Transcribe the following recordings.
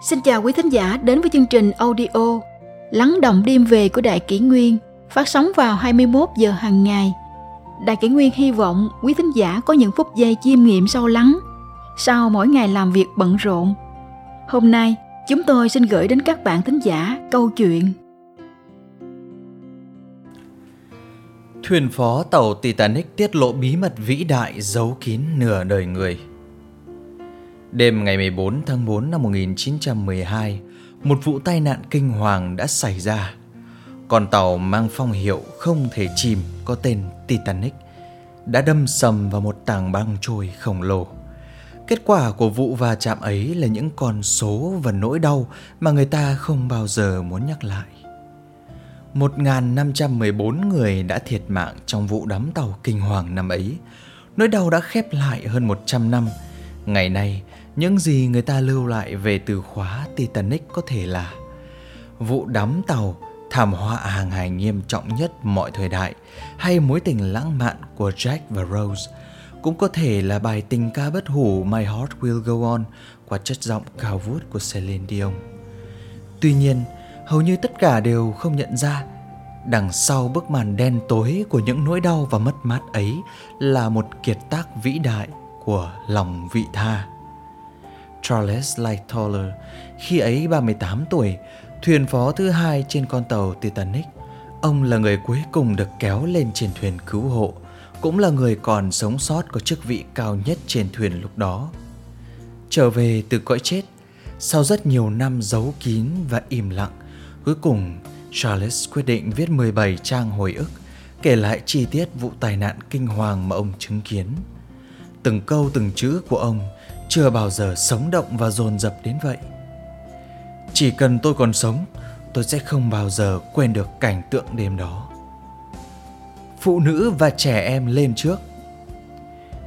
Xin chào quý thính giả đến với chương trình audio Lắng động đêm về của Đại Kỷ Nguyên phát sóng vào 21 giờ hàng ngày. Đại Kỷ Nguyên hy vọng quý thính giả có những phút giây chiêm nghiệm sâu lắng sau mỗi ngày làm việc bận rộn. Hôm nay, chúng tôi xin gửi đến các bạn thính giả câu chuyện Thuyền phó tàu Titanic tiết lộ bí mật vĩ đại giấu kín nửa đời người. Đêm ngày 14 tháng 4 năm 1912, một vụ tai nạn kinh hoàng đã xảy ra. Con tàu mang phong hiệu không thể chìm có tên Titanic đã đâm sầm vào một tảng băng trôi khổng lồ. Kết quả của vụ va chạm ấy là những con số và nỗi đau mà người ta không bao giờ muốn nhắc lại. 1.514 người đã thiệt mạng trong vụ đắm tàu kinh hoàng năm ấy. Nỗi đau đã khép lại hơn 100 năm. Ngày nay, những gì người ta lưu lại về từ khóa Titanic có thể là vụ đắm tàu, thảm họa hàng hải nghiêm trọng nhất mọi thời đại hay mối tình lãng mạn của Jack và Rose. Cũng có thể là bài tình ca bất hủ My Heart Will Go On qua chất giọng cao vút của Celine Dion. Tuy nhiên, hầu như tất cả đều không nhận ra đằng sau bức màn đen tối của những nỗi đau và mất mát ấy là một kiệt tác vĩ đại của lòng vị tha. Charles Lightoller, khi ấy 38 tuổi, thuyền phó thứ hai trên con tàu Titanic. Ông là người cuối cùng được kéo lên trên thuyền cứu hộ, cũng là người còn sống sót có chức vị cao nhất trên thuyền lúc đó. Trở về từ cõi chết, sau rất nhiều năm giấu kín và im lặng, cuối cùng Charles quyết định viết 17 trang hồi ức kể lại chi tiết vụ tai nạn kinh hoàng mà ông chứng kiến. Từng câu từng chữ của ông chưa bao giờ sống động và dồn dập đến vậy. Chỉ cần tôi còn sống, tôi sẽ không bao giờ quên được cảnh tượng đêm đó. Phụ nữ và trẻ em lên trước.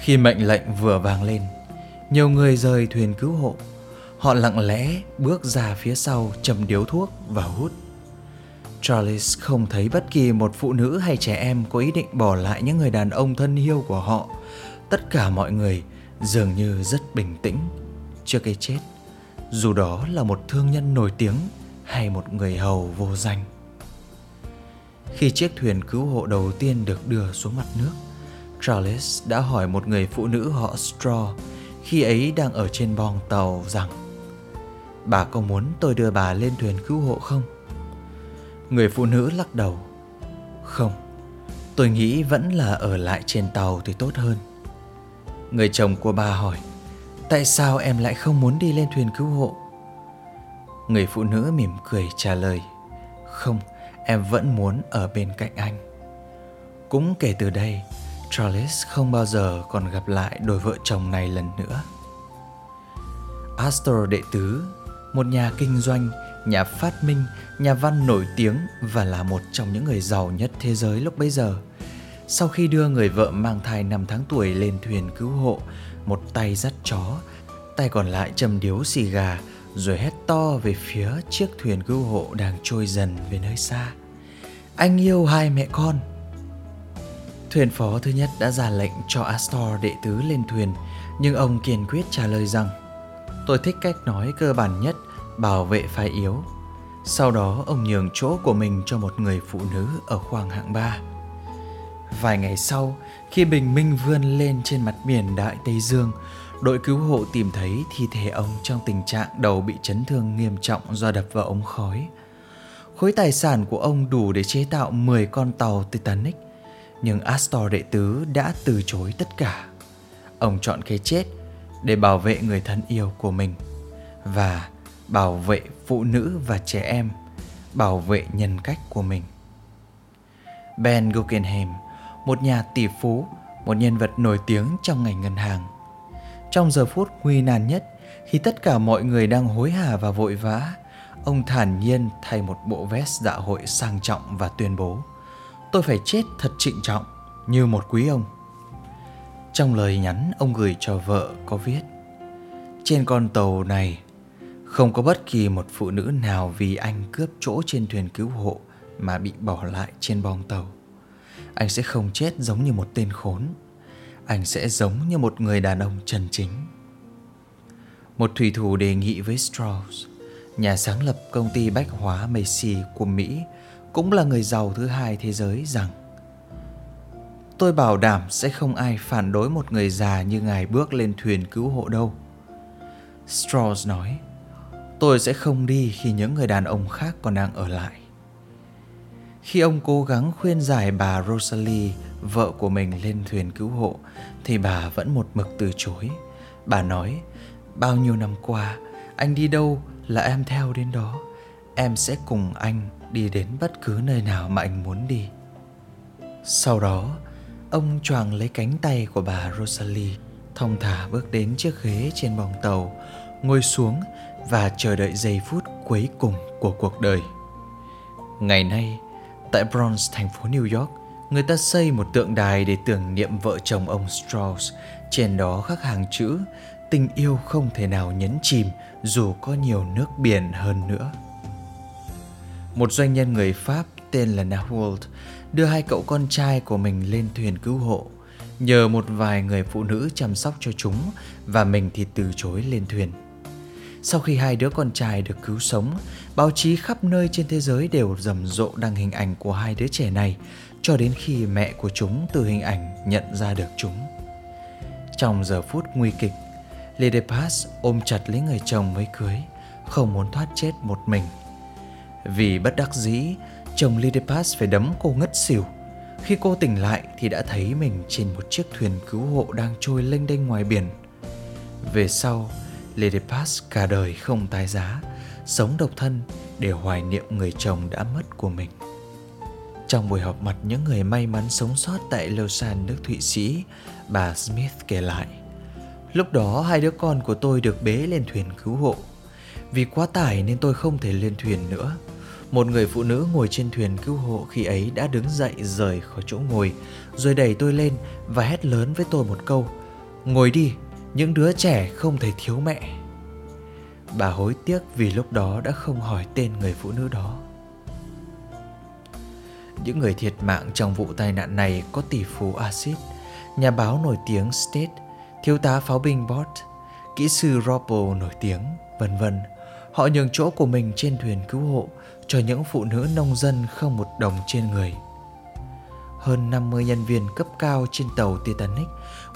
Khi mệnh lệnh vừa vang lên, nhiều người rời thuyền cứu hộ. Họ lặng lẽ bước ra phía sau châm điếu thuốc và hút. Charles không thấy bất kỳ một phụ nữ hay trẻ em có ý định bỏ lại những người đàn ông thân yêu của họ. Tất cả mọi người dường như rất bình tĩnh trước cái chết, dù đó là một thương nhân nổi tiếng hay một người hầu vô danh. Khi chiếc thuyền cứu hộ đầu tiên được đưa xuống mặt nước, Charles đã hỏi một người phụ nữ họ Straw khi ấy đang ở trên bong tàu rằng Bà có muốn tôi đưa bà lên thuyền cứu hộ không? Người phụ nữ lắc đầu Không, tôi nghĩ vẫn là ở lại trên tàu thì tốt hơn Người chồng của bà hỏi Tại sao em lại không muốn đi lên thuyền cứu hộ? Người phụ nữ mỉm cười trả lời Không, em vẫn muốn ở bên cạnh anh. Cũng kể từ đây Charles không bao giờ còn gặp lại đôi vợ chồng này lần nữa. Astor đệ tứ Một nhà kinh doanh, nhà phát minh, nhà văn nổi tiếng Và là một trong những người giàu nhất thế giới lúc bấy giờ sau khi đưa người vợ mang thai 5 tháng tuổi lên thuyền cứu hộ, một tay dắt chó, tay còn lại châm điếu xì gà, rồi hét to về phía chiếc thuyền cứu hộ đang trôi dần về nơi xa. Anh yêu hai mẹ con. Thuyền phó thứ nhất đã ra lệnh cho Astor đệ tứ lên thuyền, nhưng ông kiên quyết trả lời rằng Tôi thích cách nói cơ bản nhất, bảo vệ phái yếu. Sau đó ông nhường chỗ của mình cho một người phụ nữ ở khoang hạng 3. Vài ngày sau, khi bình minh vươn lên trên mặt biển Đại Tây Dương, đội cứu hộ tìm thấy thi thể ông trong tình trạng đầu bị chấn thương nghiêm trọng do đập vào ống khói. Khối tài sản của ông đủ để chế tạo 10 con tàu Titanic, nhưng Astor đệ tứ đã từ chối tất cả. Ông chọn cái chết để bảo vệ người thân yêu của mình và bảo vệ phụ nữ và trẻ em, bảo vệ nhân cách của mình. Ben Guggenheim một nhà tỷ phú, một nhân vật nổi tiếng trong ngành ngân hàng. Trong giờ phút nguy nan nhất, khi tất cả mọi người đang hối hả và vội vã, ông thản nhiên thay một bộ vest dạ hội sang trọng và tuyên bố Tôi phải chết thật trịnh trọng, như một quý ông. Trong lời nhắn ông gửi cho vợ có viết Trên con tàu này không có bất kỳ một phụ nữ nào vì anh cướp chỗ trên thuyền cứu hộ mà bị bỏ lại trên bong tàu anh sẽ không chết giống như một tên khốn anh sẽ giống như một người đàn ông chân chính một thủy thủ đề nghị với Strauss nhà sáng lập công ty bách hóa Macy của Mỹ, cũng là người giàu thứ hai thế giới rằng Tôi bảo đảm sẽ không ai phản đối một người già như ngài bước lên thuyền cứu hộ đâu. Strauss nói, tôi sẽ không đi khi những người đàn ông khác còn đang ở lại. Khi ông cố gắng khuyên giải bà Rosalie, vợ của mình lên thuyền cứu hộ, thì bà vẫn một mực từ chối. Bà nói, bao nhiêu năm qua, anh đi đâu là em theo đến đó. Em sẽ cùng anh đi đến bất cứ nơi nào mà anh muốn đi. Sau đó, ông choàng lấy cánh tay của bà Rosalie, thong thả bước đến chiếc ghế trên bong tàu, ngồi xuống và chờ đợi giây phút cuối cùng của cuộc đời. Ngày nay, tại Bronx, thành phố New York, người ta xây một tượng đài để tưởng niệm vợ chồng ông Strauss. Trên đó khắc hàng chữ tình yêu không thể nào nhấn chìm dù có nhiều nước biển hơn nữa. Một doanh nhân người Pháp tên là Nahuel đưa hai cậu con trai của mình lên thuyền cứu hộ, nhờ một vài người phụ nữ chăm sóc cho chúng và mình thì từ chối lên thuyền. Sau khi hai đứa con trai được cứu sống, báo chí khắp nơi trên thế giới đều rầm rộ đăng hình ảnh của hai đứa trẻ này cho đến khi mẹ của chúng từ hình ảnh nhận ra được chúng. Trong giờ phút nguy kịch, Lady Pass ôm chặt lấy người chồng mới cưới, không muốn thoát chết một mình. Vì bất đắc dĩ, chồng Lady Pass phải đấm cô ngất xỉu. Khi cô tỉnh lại thì đã thấy mình trên một chiếc thuyền cứu hộ đang trôi lênh đênh ngoài biển. Về sau, Lady Pass cả đời không tái giá, sống độc thân để hoài niệm người chồng đã mất của mình. Trong buổi họp mặt những người may mắn sống sót tại Lausanne, nước Thụy Sĩ, bà Smith kể lại. Lúc đó hai đứa con của tôi được bế lên thuyền cứu hộ. Vì quá tải nên tôi không thể lên thuyền nữa. Một người phụ nữ ngồi trên thuyền cứu hộ khi ấy đã đứng dậy rời khỏi chỗ ngồi, rồi đẩy tôi lên và hét lớn với tôi một câu. Ngồi đi, những đứa trẻ không thể thiếu mẹ. Bà hối tiếc vì lúc đó đã không hỏi tên người phụ nữ đó. Những người thiệt mạng trong vụ tai nạn này có tỷ phú Acid, nhà báo nổi tiếng State, thiếu tá pháo binh Bot, kỹ sư Robo nổi tiếng, vân vân. Họ nhường chỗ của mình trên thuyền cứu hộ cho những phụ nữ nông dân không một đồng trên người. Hơn 50 nhân viên cấp cao trên tàu Titanic,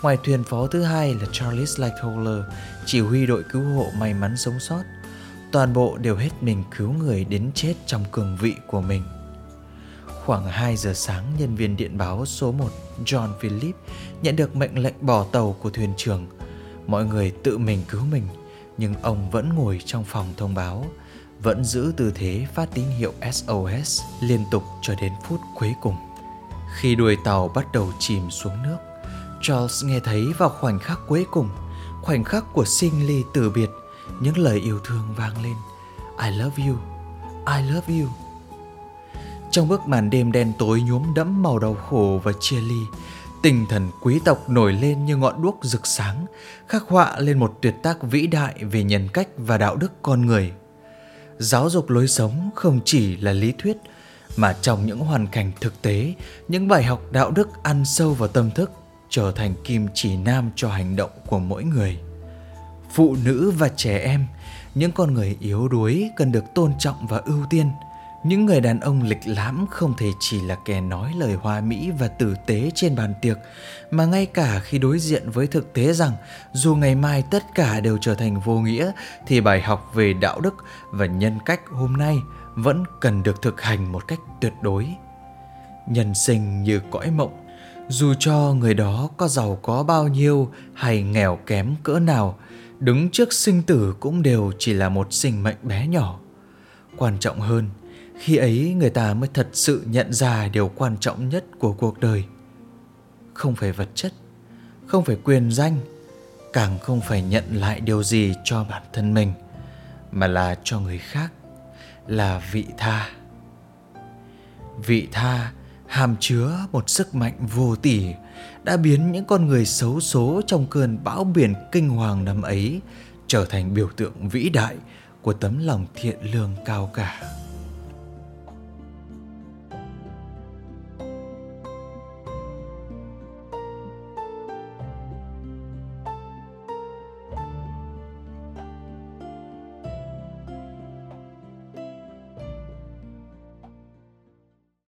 ngoài thuyền phó thứ hai là Charles Lightoller, chỉ huy đội cứu hộ may mắn sống sót. Toàn bộ đều hết mình cứu người đến chết trong cường vị của mình. Khoảng 2 giờ sáng, nhân viên điện báo số 1 John Philip nhận được mệnh lệnh bỏ tàu của thuyền trưởng. Mọi người tự mình cứu mình, nhưng ông vẫn ngồi trong phòng thông báo, vẫn giữ tư thế phát tín hiệu SOS liên tục cho đến phút cuối cùng. Khi đuôi tàu bắt đầu chìm xuống nước, Charles nghe thấy vào khoảnh khắc cuối cùng, khoảnh khắc của sinh ly từ biệt, những lời yêu thương vang lên. I love you, I love you. Trong bức màn đêm đen tối nhuốm đẫm màu đau khổ và chia ly, tinh thần quý tộc nổi lên như ngọn đuốc rực sáng, khắc họa lên một tuyệt tác vĩ đại về nhân cách và đạo đức con người. Giáo dục lối sống không chỉ là lý thuyết, mà trong những hoàn cảnh thực tế, những bài học đạo đức ăn sâu vào tâm thức trở thành kim chỉ nam cho hành động của mỗi người. Phụ nữ và trẻ em, những con người yếu đuối cần được tôn trọng và ưu tiên – những người đàn ông lịch lãm không thể chỉ là kẻ nói lời hoa mỹ và tử tế trên bàn tiệc, mà ngay cả khi đối diện với thực tế rằng dù ngày mai tất cả đều trở thành vô nghĩa thì bài học về đạo đức và nhân cách hôm nay vẫn cần được thực hành một cách tuyệt đối. Nhân sinh như cõi mộng, dù cho người đó có giàu có bao nhiêu hay nghèo kém cỡ nào, đứng trước sinh tử cũng đều chỉ là một sinh mệnh bé nhỏ. Quan trọng hơn, khi ấy người ta mới thật sự nhận ra điều quan trọng nhất của cuộc đời không phải vật chất không phải quyền danh càng không phải nhận lại điều gì cho bản thân mình mà là cho người khác là vị tha. Vị tha hàm chứa một sức mạnh vô tỷ đã biến những con người xấu số trong cơn bão biển kinh hoàng năm ấy trở thành biểu tượng vĩ đại của tấm lòng thiện lương cao cả.